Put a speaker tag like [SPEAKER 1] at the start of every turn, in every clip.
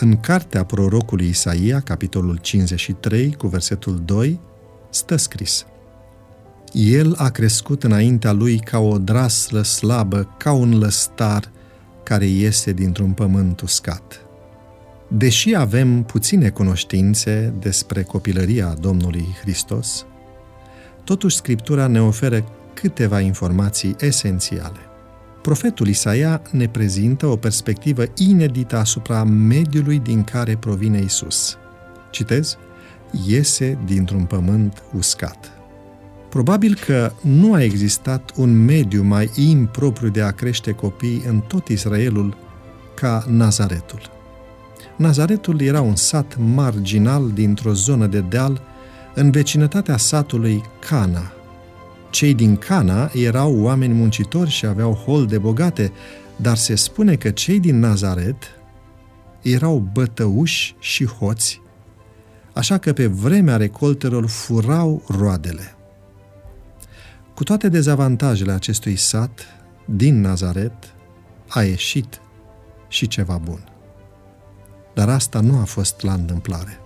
[SPEAKER 1] în cartea prorocului Isaia, capitolul 53, cu versetul 2, stă scris El a crescut înaintea lui ca o draslă slabă, ca un lăstar care iese dintr-un pământ uscat. Deși avem puține cunoștințe despre copilăria Domnului Hristos, totuși Scriptura ne oferă câteva informații esențiale. Profetul Isaia ne prezintă o perspectivă inedită asupra mediului din care provine Isus. Citez, iese dintr-un pământ uscat. Probabil că nu a existat un mediu mai impropriu de a crește copii în tot Israelul ca Nazaretul. Nazaretul era un sat marginal dintr-o zonă de deal în vecinătatea satului Cana. Cei din Cana erau oameni muncitori și aveau holde bogate, dar se spune că cei din Nazaret erau bătăuși și hoți, așa că pe vremea recoltelor furau roadele. Cu toate dezavantajele acestui sat, din Nazaret a ieșit și ceva bun. Dar asta nu a fost la întâmplare.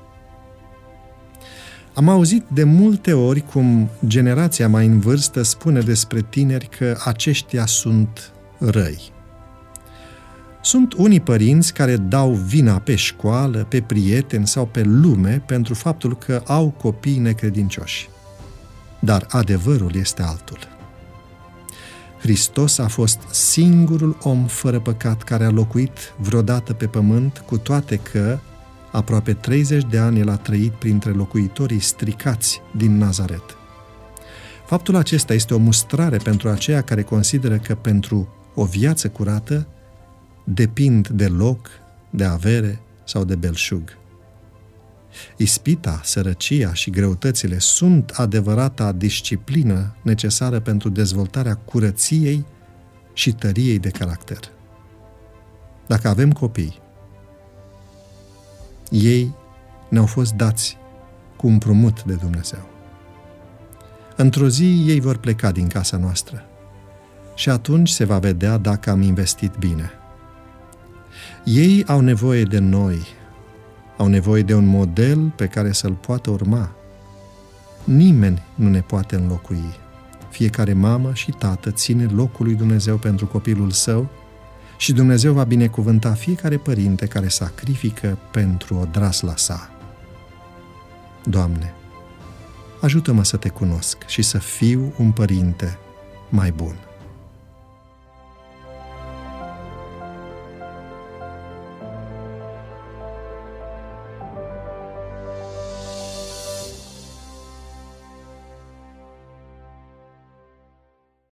[SPEAKER 1] Am auzit de multe ori cum generația mai în vârstă spune despre tineri că aceștia sunt răi. Sunt unii părinți care dau vina pe școală, pe prieteni sau pe lume pentru faptul că au copii necredincioși. Dar adevărul este altul. Hristos a fost singurul om fără păcat care a locuit vreodată pe pământ, cu toate că aproape 30 de ani el a trăit printre locuitorii stricați din Nazaret. Faptul acesta este o mustrare pentru aceia care consideră că pentru o viață curată depind de loc, de avere sau de belșug. Ispita, sărăcia și greutățile sunt adevărata disciplină necesară pentru dezvoltarea curăției și tăriei de caracter. Dacă avem copii, ei ne-au fost dați cu împrumut de Dumnezeu. Într-o zi ei vor pleca din casa noastră și atunci se va vedea dacă am investit bine. Ei au nevoie de noi, au nevoie de un model pe care să-l poată urma. Nimeni nu ne poate înlocui. Fiecare mamă și tată ține locul lui Dumnezeu pentru copilul său și Dumnezeu va binecuvânta fiecare părinte care sacrifică pentru o drasla sa. Doamne, ajută-mă să te cunosc și să fiu un părinte mai bun.